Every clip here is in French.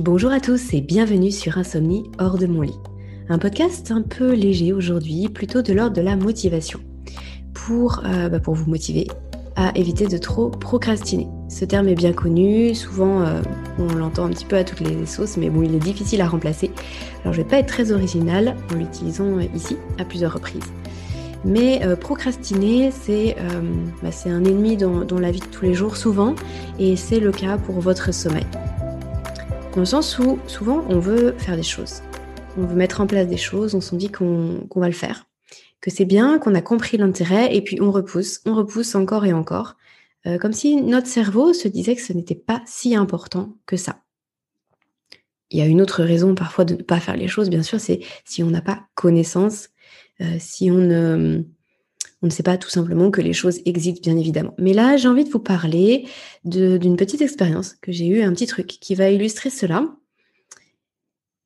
Bonjour à tous et bienvenue sur Insomnie hors de mon lit. Un podcast un peu léger aujourd'hui, plutôt de l'ordre de la motivation. Pour, euh, bah, vous motiver à éviter de trop procrastiner. Ce terme est bien connu, souvent euh, on l'entend un petit peu à toutes les sauces, mais bon, il est difficile à remplacer. Alors je vais pas être très originale en l'utilisant ici à plusieurs reprises. Mais euh, procrastiner, bah, c'est un ennemi dans, dans la vie de tous les jours souvent, et c'est le cas pour votre sommeil. Dans le sens où souvent on veut faire des choses. On veut mettre en place des choses, on s'en dit qu'on va le faire, que c'est bien, qu'on a compris l'intérêt, et puis on repousse, on repousse encore et encore, euh, comme si notre cerveau se disait que ce n'était pas si important que ça. Il y a une autre raison parfois de ne pas faire les choses, bien sûr, c'est si on n'a pas connaissance, euh, si on ne on ne sait pas tout simplement que les choses existent, bien évidemment. Mais là, j'ai envie de vous parler d'une petite expérience que j'ai eue, un petit truc qui va illustrer cela,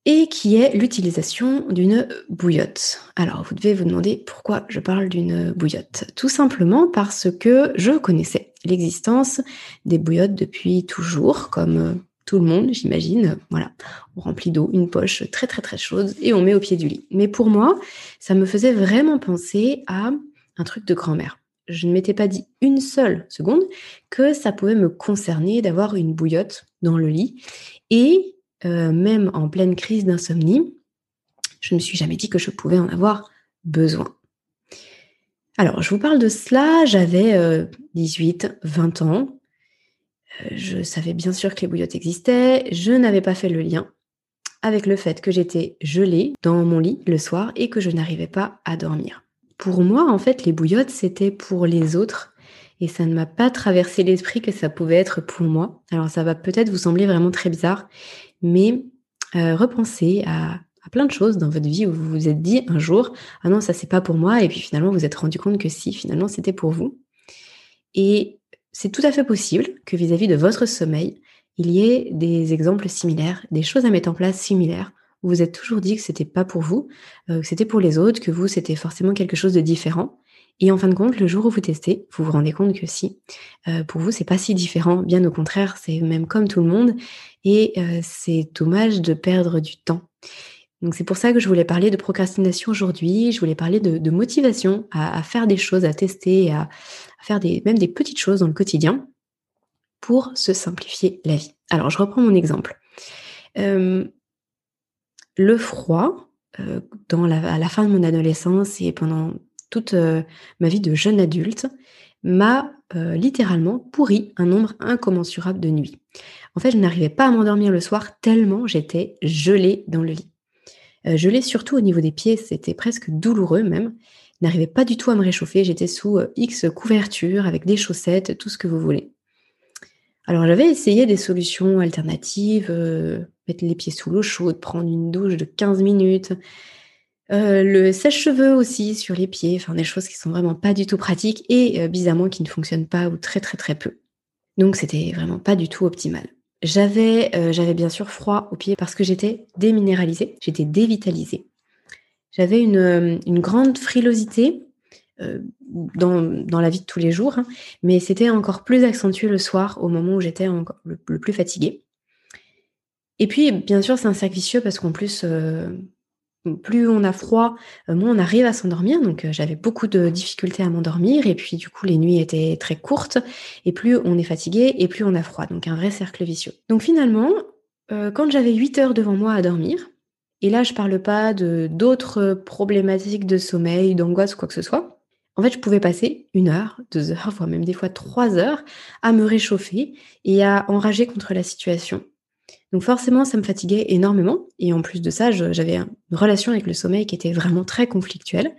et qui est l'utilisation d'une bouillotte. Alors, vous devez vous demander pourquoi je parle d'une bouillotte. Tout simplement parce que je connaissais l'existence des bouillottes depuis toujours, comme tout le monde, j'imagine. Voilà, on remplit d'eau une poche très très très chaude et on met au pied du lit. Mais pour moi, ça me faisait vraiment penser à un truc de grand-mère. Je ne m'étais pas dit une seule seconde que ça pouvait me concerner d'avoir une bouillotte dans le lit. Et euh, même en pleine crise d'insomnie, je ne me suis jamais dit que je pouvais en avoir besoin. Alors, je vous parle de cela, j'avais 18, euh, 20 ans. Euh, je savais bien sûr que les bouillottes existaient. Je n'avais pas fait le lien avec le fait que j'étais gelée dans mon lit le soir et que je n'arrivais pas à dormir pour moi, en fait, les bouillottes, c'était pour les autres. Et ça ne m'a pas traversé l'esprit que ça pouvait être pour moi. Alors ça va peut-être vous sembler vraiment très bizarre, mais euh, repensez à, plein de choses dans votre vie où vous vous êtes dit un jour, ah non, ça c'est pas pour moi, et puis finalement vous vous êtes rendu compte que si, finalement c'était pour vous. Et c'est tout à fait possible que vis-à-vis -vis de votre sommeil, il y ait des exemples similaires, des choses à mettre en place similaires vous vous êtes toujours dit que c'était pas pour vous, euh, que c'était pour les autres, que vous c'était forcément quelque chose de différent. Et en fin de compte, le jour où vous testez, vous vous rendez compte que si, euh, pour vous, c'est pas si différent. Bien au contraire, c'est même comme tout le monde. Et euh, c'est dommage de perdre du temps. Donc c'est pour ça que je voulais parler de procrastination aujourd'hui. Je voulais parler de, motivation à, faire des choses, à tester, à, faire des, même des petites choses dans le quotidien pour se simplifier la vie. Alors je reprends mon exemple le froid, euh, à la fin de mon adolescence et pendant toute euh, ma vie de jeune adulte, m'a euh, littéralement pourri un nombre incommensurable de nuits. En fait, je n'arrivais pas à m'endormir le soir tellement j'étais gelée dans le lit. gelée surtout au niveau des pieds, c'était presque douloureux même. Je n'arrivais pas du tout à me réchauffer, j'étais sous X couverture avec des chaussettes, tout ce que vous voulez. Alors j'avais essayé des solutions alternatives, mettre les pieds sous l'eau chaude, prendre une douche de 15 minutes. Euh, le sèche-cheveux aussi sur les pieds, enfin des choses qui sont vraiment pas du tout pratiques et euh, bizarrement qui ne fonctionnent pas ou très très très peu. Donc c'était vraiment pas du tout optimal. J'avais euh, j'avais bien sûr froid aux pieds parce que j'étais déminéralisée, j'étais dévitalisée. J'avais une, une, grande frilosité dans, dans, la vie de tous les jours, hein, mais c'était encore plus accentué le soir au moment où j'étais le, le plus fatiguée. Et puis, bien sûr, c'est un cercle vicieux parce qu'en plus, euh, plus on a froid, euh, moins on arrive à s'endormir. Donc, euh, j'avais beaucoup de difficultés à m'endormir. Et puis, du coup, les nuits étaient très courtes. Et plus on est fatigué, et plus on a froid. Donc, un vrai cercle vicieux. Donc, finalement, quand j'avais 8 heures devant moi à dormir, et là, je parle pas d'autres problématiques de sommeil, d'angoisse ou quoi que ce soit. En fait, je pouvais passer une heure, deux heures, voire même des fois trois heures à me réchauffer et à enrager contre la situation. Donc forcément, ça me fatiguait énormément. Et en plus de ça, j'avais une relation avec le sommeil qui était vraiment très conflictuelle.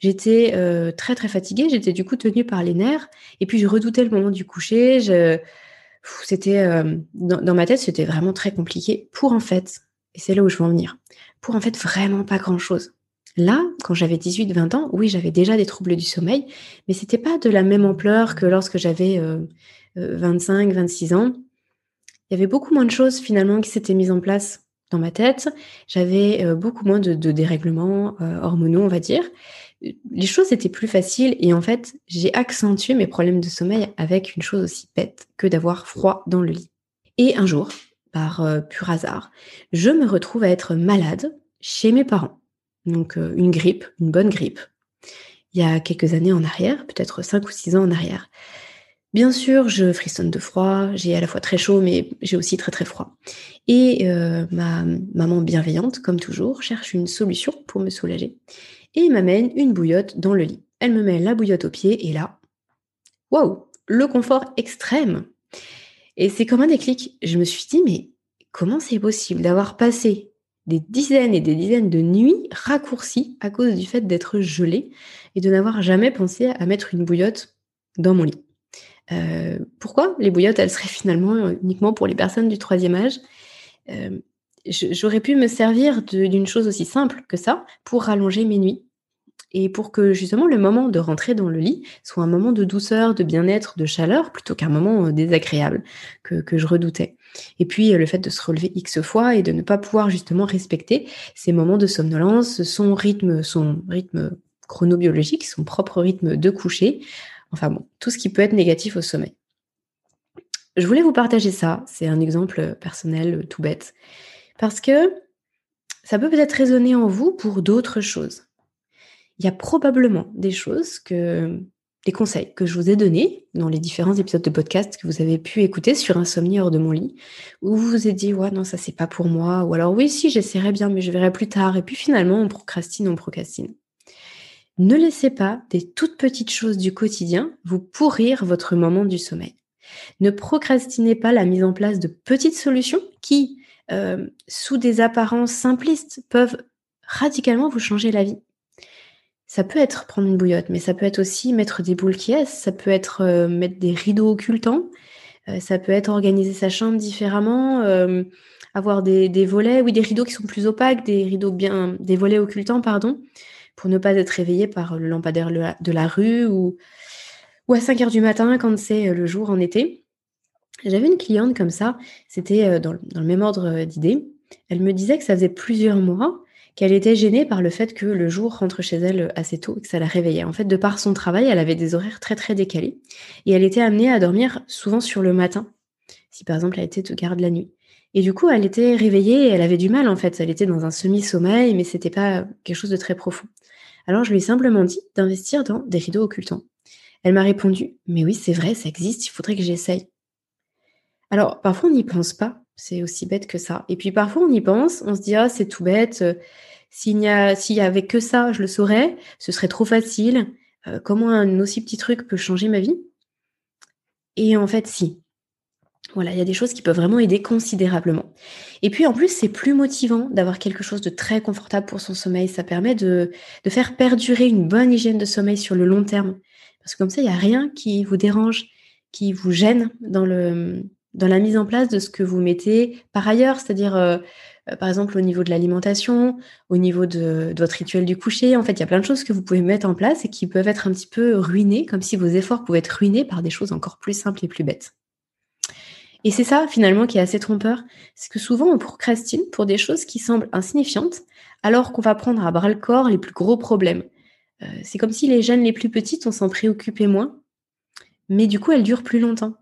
J'étais euh, très très fatiguée. J'étais du coup tenue par les nerfs. Et puis je redoutais le moment du coucher. C'était euh, dans, ma tête, c'était vraiment très compliqué pour en fait, et c'est là où je veux en venir, pour en fait vraiment pas grand chose. Là, quand j'avais 18-20 ans, oui, j'avais déjà des troubles du sommeil, mais c'était pas de la même ampleur que lorsque j'avais 25-26 euh, ans il y avait beaucoup moins de choses finalement qui s'étaient mises en place dans ma tête. J'avais euh, beaucoup moins de, dérèglements euh, hormonaux, on va dire. Les choses étaient plus faciles et en fait, j'ai accentué mes problèmes de sommeil avec une chose aussi bête que d'avoir froid dans le lit. Et un jour, par euh, pur hasard, je me retrouve à être malade chez mes parents. Donc euh, une grippe, une bonne grippe. Il y a quelques années en arrière, peut-être 5 ou 6 ans en arrière. Bien sûr, je frissonne de froid, j'ai à la fois très chaud, mais j'ai aussi très très froid. Et euh, ma maman bienveillante, comme toujours, cherche une solution pour me soulager et m'amène une bouillotte dans le lit. Elle me met la bouillotte au pied et là, waouh, le confort extrême. Et c'est comme un déclic. Je me suis dit, mais comment c'est possible d'avoir passé des dizaines et des dizaines de nuits raccourcies à cause du fait d'être gelé et de n'avoir jamais pensé à mettre une bouillotte dans mon lit. Euh, pourquoi les bouillottes, elles seraient finalement uniquement pour les personnes du troisième âge? Euh, J'aurais pu me servir d'une chose aussi simple que ça pour rallonger mes nuits et pour que justement le moment de rentrer dans le lit soit un moment de douceur, de bien-être, de chaleur, plutôt qu'un moment euh, désagréable que, je redoutais. Et puis euh, le fait de se relever X fois et de ne pas pouvoir justement respecter ces moments de somnolence, son rythme, son rythme chronobiologique, son propre rythme de coucher, enfin bon, tout ce qui peut être négatif au sommeil. Je voulais vous partager ça, c'est un exemple personnel tout bête, parce que ça peut peut-être résonner en vous pour d'autres choses il y a probablement des choses que des conseils que je vous ai donnés dans les différents épisodes de podcast que vous avez pu écouter sur Insomnie hors de mon lit, où vous vous êtes dit, ouais, non, ça c'est pas pour moi, ou alors oui, si, j'essaierai bien, mais je verrai plus tard, et puis finalement, on procrastine, on procrastine. Ne laissez pas des toutes petites choses du quotidien vous pourrir votre moment du sommeil. Ne procrastinez pas la mise en place de petites solutions qui, euh, sous des apparences simplistes, peuvent radicalement vous changer la vie. Ça peut être prendre une bouillotte, mais ça peut être aussi mettre des boules qui est, ça peut être euh, mettre des rideaux occultants, euh, ça peut être organiser sa chambre différemment, euh, avoir des, volets, oui, des rideaux qui sont plus opaques, des rideaux bien, des volets occultants, pardon, pour ne pas être réveillé par le lampadaire de la rue ou, à 5 heures du matin quand c'est le jour en été. J'avais une cliente comme ça, c'était dans, dans, le même ordre d'idées. Elle me disait que ça faisait plusieurs mois qu'elle était gênée par le fait que le jour rentre chez elle assez tôt et que ça la réveillait. En fait, de par son travail, elle avait des horaires très très décalés et elle était amenée à dormir souvent sur le matin, si par exemple elle était de garde la nuit. Et du coup, elle était réveillée et elle avait du mal en fait. Elle était dans un semi-sommeil, mais c'était pas quelque chose de très profond. Alors je lui ai simplement dit d'investir dans des rideaux occultants. Elle m'a répondu Mais oui, c'est vrai, ça existe, il faudrait que j'essaye. Alors parfois on n'y pense pas, c'est aussi bête que ça. Et puis parfois, on y pense, on se dit, ah, c'est tout bête. Euh, s'il n'y avait que ça, je le saurais. Ce serait trop facile. Euh, comment un aussi petit truc peut changer ma vie? Et en fait, si. Voilà, il y a des choses qui peuvent vraiment aider considérablement. Et puis en plus, c'est plus motivant d'avoir quelque chose de très confortable pour son sommeil. Ça permet de, de faire perdurer une bonne hygiène de sommeil sur le long terme. Parce que comme ça, il n'y a rien qui vous dérange, qui vous gêne dans le, dans la mise en place de ce que vous mettez par ailleurs, c'est-à-dire euh, euh, par exemple au niveau de l'alimentation, au niveau de, votre rituel du coucher. En fait, il y a plein de choses que vous pouvez mettre en place et qui peuvent être un petit peu ruinées, comme si vos efforts pouvaient être ruinés par des choses encore plus simples et plus bêtes. Et c'est ça finalement qui est assez trompeur, c'est que souvent on procrastine pour des choses qui semblent insignifiantes, alors qu'on va prendre à bras le corps les plus gros problèmes. Euh, c'est comme si les jeunes les plus petites, on s'en préoccupait moins, mais du coup elles durent plus longtemps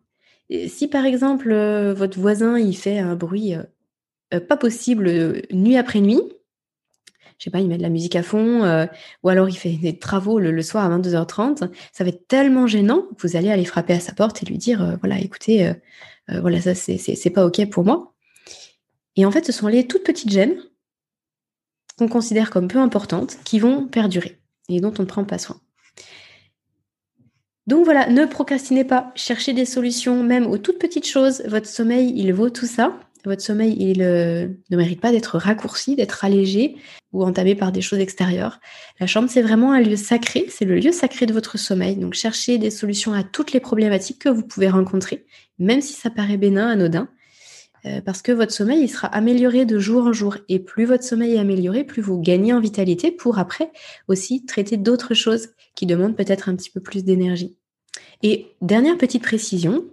si par exemple, euh, votre voisin, il fait un bruit euh, euh, pas possible nuit après nuit, je sais pas, il met de la musique à fond, ou alors il fait des travaux le, soir à 22h30, ça va être tellement gênant que vous allez aller frapper à sa porte et lui dire, voilà, écoutez, voilà, ça c'est pas ok pour moi. Et en fait, ce sont les toutes petites gênes qu'on considère comme peu importantes qui vont perdurer et dont on ne prend pas soin. Donc voilà, ne procrastinez pas, cherchez des solutions même aux toutes petites choses. Votre sommeil, il vaut tout ça. Votre sommeil, il euh, ne mérite pas d'être raccourci, d'être allégé ou entamé par des choses extérieures. La chambre, c'est vraiment un lieu sacré, c'est le lieu sacré de votre sommeil. Donc cherchez des solutions à toutes les problématiques que vous pouvez rencontrer, même si ça paraît bénin, anodin. Euh, parce que votre sommeil, il sera amélioré de jour en jour. Et plus votre sommeil est amélioré, plus vous gagnez en vitalité pour après aussi traiter d'autres choses qui demandent peut-être un petit peu plus d'énergie. Et dernière petite précision,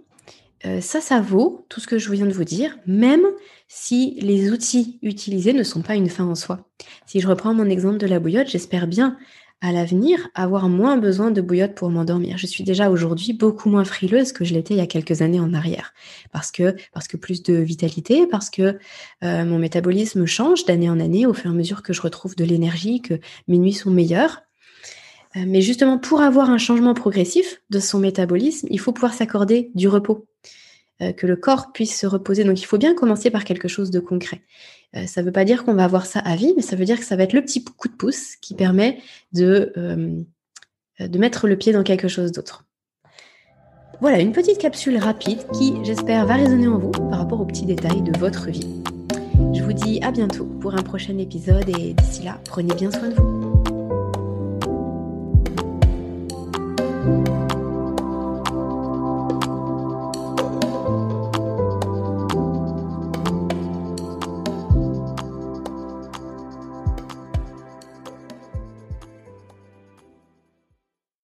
euh, ça, ça vaut tout ce que je viens de vous dire, même si les outils utilisés ne sont pas une fin en soi. Si je reprends mon exemple de la bouillotte, j'espère bien à l'avenir avoir moins besoin de bouillotte pour m'endormir. Je suis déjà aujourd'hui beaucoup moins frileuse que je l'étais il y a quelques années en arrière. Parce que, plus de vitalité, parce que euh, mon métabolisme change d'année en année au fur et à mesure que je retrouve de l'énergie, que mes nuits sont meilleures. Euh, mais justement, pour avoir un changement progressif de son métabolisme, il faut pouvoir s'accorder du repos. Euh, que le corps puisse se reposer. Donc il faut bien commencer par quelque chose de concret. Euh, ça ne veut pas dire qu'on va avoir ça à vie, mais ça veut dire que ça va être le petit coup de pouce qui permet de, euh, de mettre le pied dans quelque chose d'autre. Voilà, une petite capsule rapide qui, j'espère, va résonner en vous par rapport aux petits détails de votre vie. Je vous dis à bientôt pour un prochain épisode et d'ici là, prenez bien soin de vous.